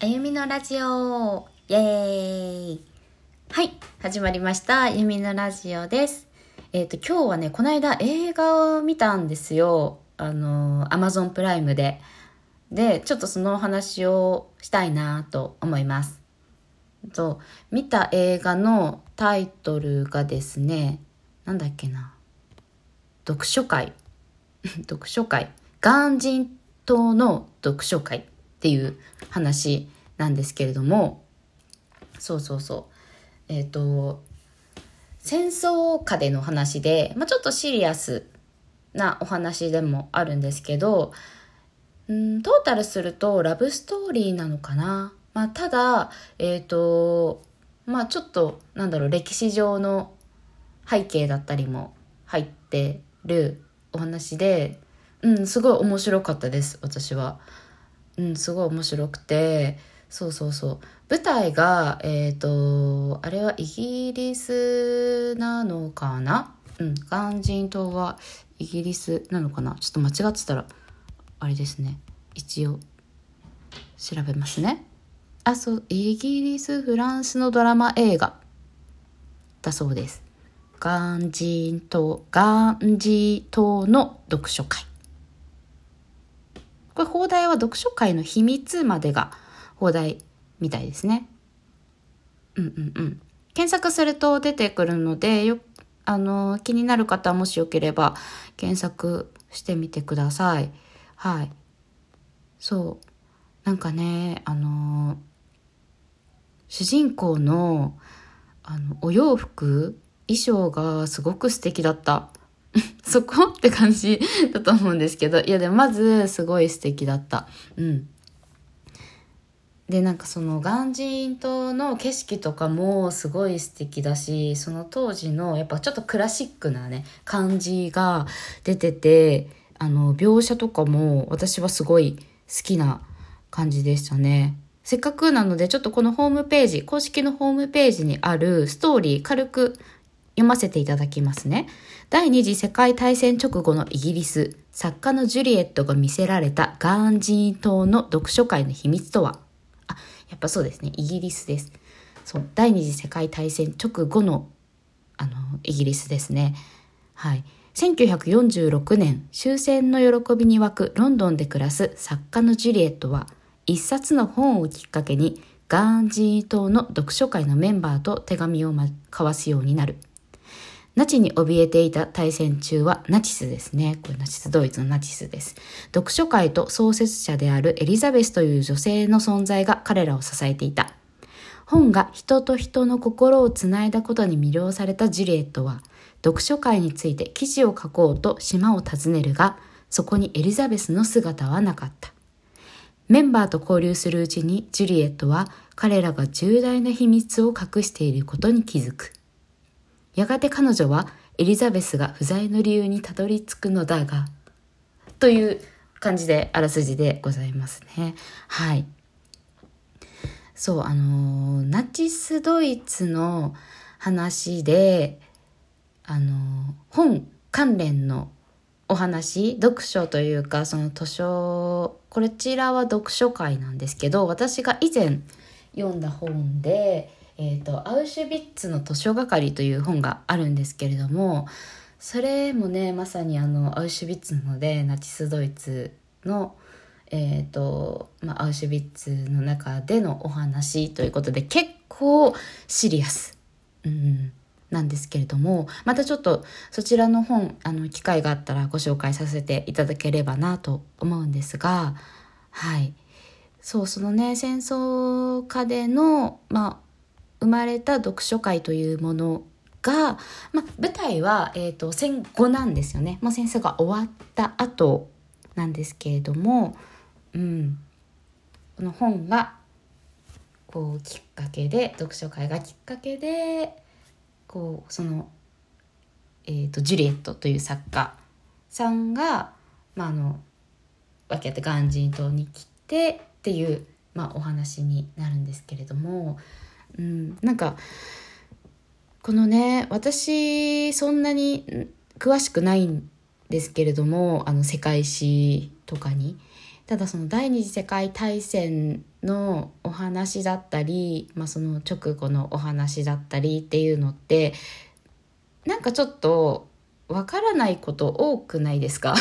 あゆみのラジオイエーイはい、始まりました。あゆみのラジオです。えっ、と、今日はね、この間映画を見たんですよ。あの、アマゾンプライムで。で、ちょっとそのお話をしたいなと思います。と、見た映画のタイトルがですね、なんだっけな。読書会。読書会。ガンジン島の読書会っていう話なんですけれども、そうそうそう。えっ、と、戦争下での話で、まあ、ちょっとシリアスなお話でもあるんですけど、うん、トータルするとラブストーリーなのかな。まあ、ただ、えっ、と、まあ、ちょっと、なんだろう、歴史上の背景だったりも入ってるお話で、うん、すごい面白かったです、私は。うん、すごい面白くて、そうそうそう。舞台が、えっ、と、あれはイギリスなのかな？うん、ガンジン島はイギリスなのかな？ちょっと間違ってたら、あれですね。一応、調べますね。あ、そう、イギリス、フランスのドラマ映画だそうです。ガンジン島、ガンジー島の読書会。これ、放題は読書会の秘密までが放題みたいですね。うんうんうん。検索すると出てくるので、よ、あの、気になる方もしよければ検索してみてください。はい。そう。なんかね、あの、主人公の、あの、お洋服、衣装がすごく素敵だった。そこ？って感じだと思うんですけど、いやでもまずすごい素敵だった。うん。で、なんかそのガンジン島の景色とかもすごい素敵だし、その当時のやっぱちょっとクラシックなね、感じが出てて、あの、描写とかも私はすごい好きな感じでしたね。せっかくなのでちょっとこのホームページ、公式のホームページにあるストーリー軽く読ませていただきますね。第二次世界大戦直後のイギリス、作家のジュリエットが見せられたガーンジー島の読書会の秘密とは？あ、やっぱそうですね。イギリスです。そう、第二次世界大戦直後の、あの、イギリスですね。はい。1946年、終戦の喜びに沸くロンドンで暮らす作家のジュリエットは、一冊の本をきっかけに、ガーンジー島の読書会のメンバーと手紙を交わすようになる。ナチに怯えていた大戦中はナチスですね。これナチスドイツのナチスです。読書会と創設者であるエリザベスという女性の存在が彼らを支えていた。本が人と人の心をつないだことに魅了されたジュリエットは、読書会について記事を書こうと島を訪ねるが、そこにエリザベスの姿はなかった。メンバーと交流するうちにジュリエットは彼らが重大な秘密を隠していることに気づく。やがて彼女はエリザベスが不在の理由にたどり着くのだが、という感じであらすじでございますね。はい。そう、あのナチスドイツの話で、あの本関連のお話、読書というか、その図書、こちらは読書会なんですけど、私が以前読んだ本で、えっ、と、アウシュビッツの図書係という本があるんですけれども、それもね、まさにあの、アウシュビッツなので、ナチスドイツの、えっ、と、まあ、アウシュビッツの中でのお話ということで、結構シリアス。うん。なんですけれども、またちょっとそちらの本、あの、機会があったらご紹介させていただければなと思うんですが、はい。そう、そのね、戦争下での、まあ、生まれた読書会というものが、ま、舞台は、えっ、と、戦後なんですよね。もう戦争が終わった後なんですけれども、うん。この本が、こう、きっかけで、読書会がきっかけで、こうその、えー、とジュリエットという作家さんが、まあ、あの分けてガンジー島に来てっていう、まあ、お話になるんですけれども、うん、なんかこのね私そんなに詳しくないんですけれどもあの世界史とかに。ただその第二次世界大戦のお話だったり、まあ、その直後のお話だったりっていうのってなんかちょっとわからないこと多くないですか？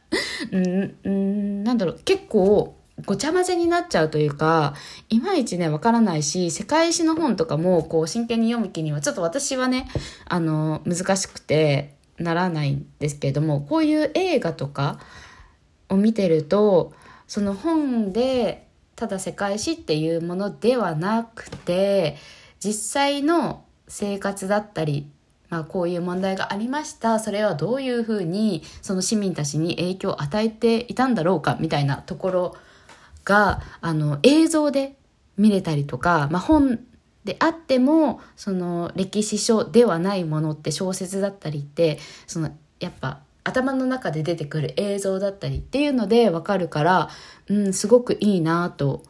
うんうんなんだろう。結構ごちゃ混ぜになっちゃうというかいまいちねわからないし世界史の本とかもこう真剣に読む気にはちょっと私はねあの難しくてならないんですけれどもこういう映画とかを見てるとその本でただ世界史っていうものではなくて実際の生活だったり、まあ、こういう問題がありました。それはどういうふうにその市民たちに影響を与えていたんだろうかみたいなところがあの映像で見れたりとか、まあ、本であってもその歴史書ではないものって小説だったりってそのやっぱ頭の中で出てくる映像だったりっていうのでわかるから、うん、すごくいいなと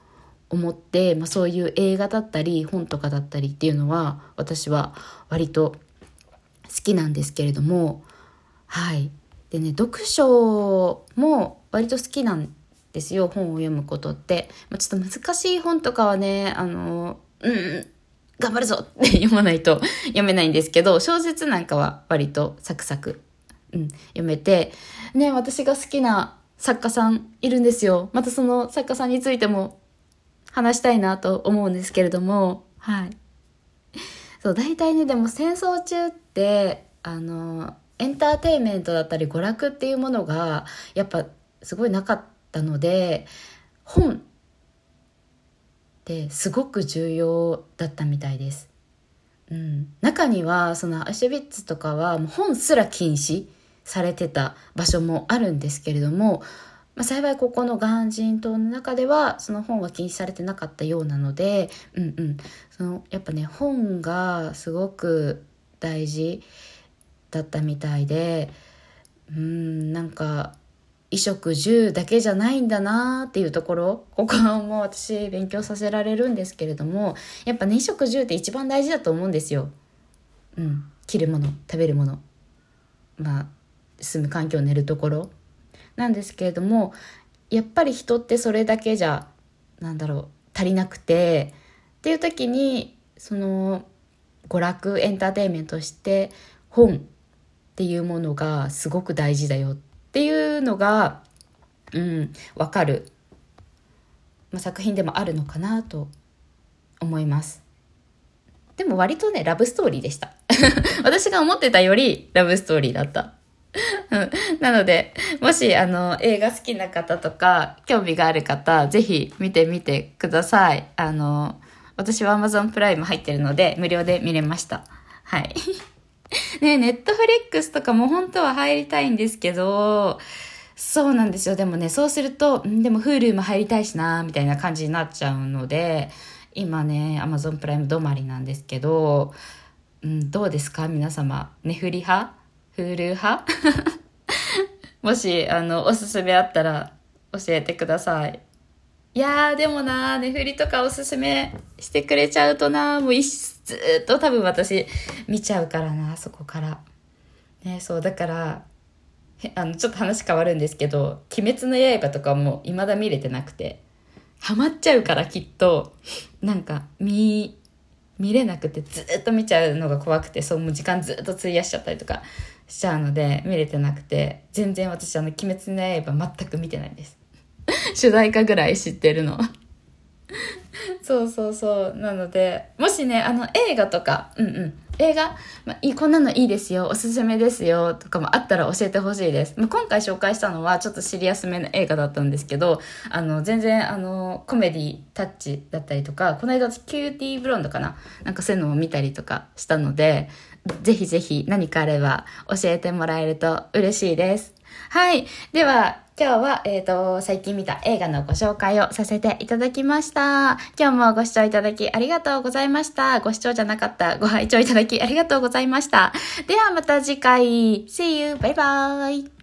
思って、まあ、そういう映画だったり本とかだったりっていうのは私は割と好きなんですけれどもはい。でね読書も割と好きなんですよ本を読むことって、まあ、ちょっと難しい本とかはねあのうん頑張るぞって読まないと読めないんですけど小説なんかは割とサクサクうん、読めて、ね、私が好きな作家さんいるんですよ。またその作家さんについても話したいなと思うんですけれども、はい。そう、大体ね、でも戦争中って、あの、エンターテインメントだったり娯楽っていうものが、やっぱすごいなかったたので、本ってすごく重要だったみたいです。うん、中にはそのアシュビッツとかはもう本すら禁止されてた場所もあるんですけれども、まあ、幸いここの鑑真島の中ではその本は禁止されてなかったようなので、うんうん、そのやっぱね本がすごく大事だったみたいでうんなんか衣食住だけじゃないんだなっていうところここも私勉強させられるんですけれどもやっぱね衣食住って一番大事だと思うんですよ。うん、着るもの食べるもの。まあ住む環境寝るところ。なんですけれどもやっぱり人ってそれだけじゃなんだろう足りなくてっていう時にその娯楽エンターテインメントして本っていうものがすごく大事だよってっていうのがうん分かる、まあ、作品でもあるのかなと思いますでも割とねラブストーリーでした 私が思ってたよりラブストーリーだった なので、もし、あの、映画好きな方とか、興味がある方、ぜひ見てみてください。あの、私は Amazon プライム入ってるので、無料で見れました。はい。ねネットフリックスとかも本当は入りたいんですけど、そうなんですよ。でもね、そうすると、んでも Hulu も入りたいしな、みたいな感じになっちゃうので、今ね、Amazon プライム止まりなんですけど、うん、どうですか？皆様。ネフリ派？Hulu 派？もし、あの、おすすめあったら教えてください。いやー、でもなー、ネフリとかおすすめしてくれちゃうとな、もう一ずっと多分私見ちゃうからな、そこから。ね、そう、だから、あの、ちょっと話変わるんですけど、鬼滅の刃とかも未だ見れてなくて、ハマっちゃうからきっと、なんか、見、見れなくてずっと見ちゃうのが怖くて、そう、もう時間ずっと費やしちゃったりとかしちゃうので見れてなくて全然私あの「鬼滅の刃」全く見てないです。主題歌ぐらい知ってるの。そうそうそう。なのでもしねあの映画とかうんうん。映画、まあ、いいこんなのいいですよ。おすすめですよ。とかもあったら教えてほしいです、まあ、今回紹介したのはちょっとシリアスめの映画だったんですけどあの全然あのコメディタッチだったりとかこの間キューティーブロンドかな？なんかそういうのを見たりとかしたのでぜひぜひ何かあれば教えてもらえると嬉しいです。はい。では、今日は、えっ、ー、と、最近見た映画のご紹介をさせていただきました。今日もご視聴いただきありがとうございました。ご視聴じゃなかったご拝聴いただきありがとうございました。ではまた次回。See you! バイバーイ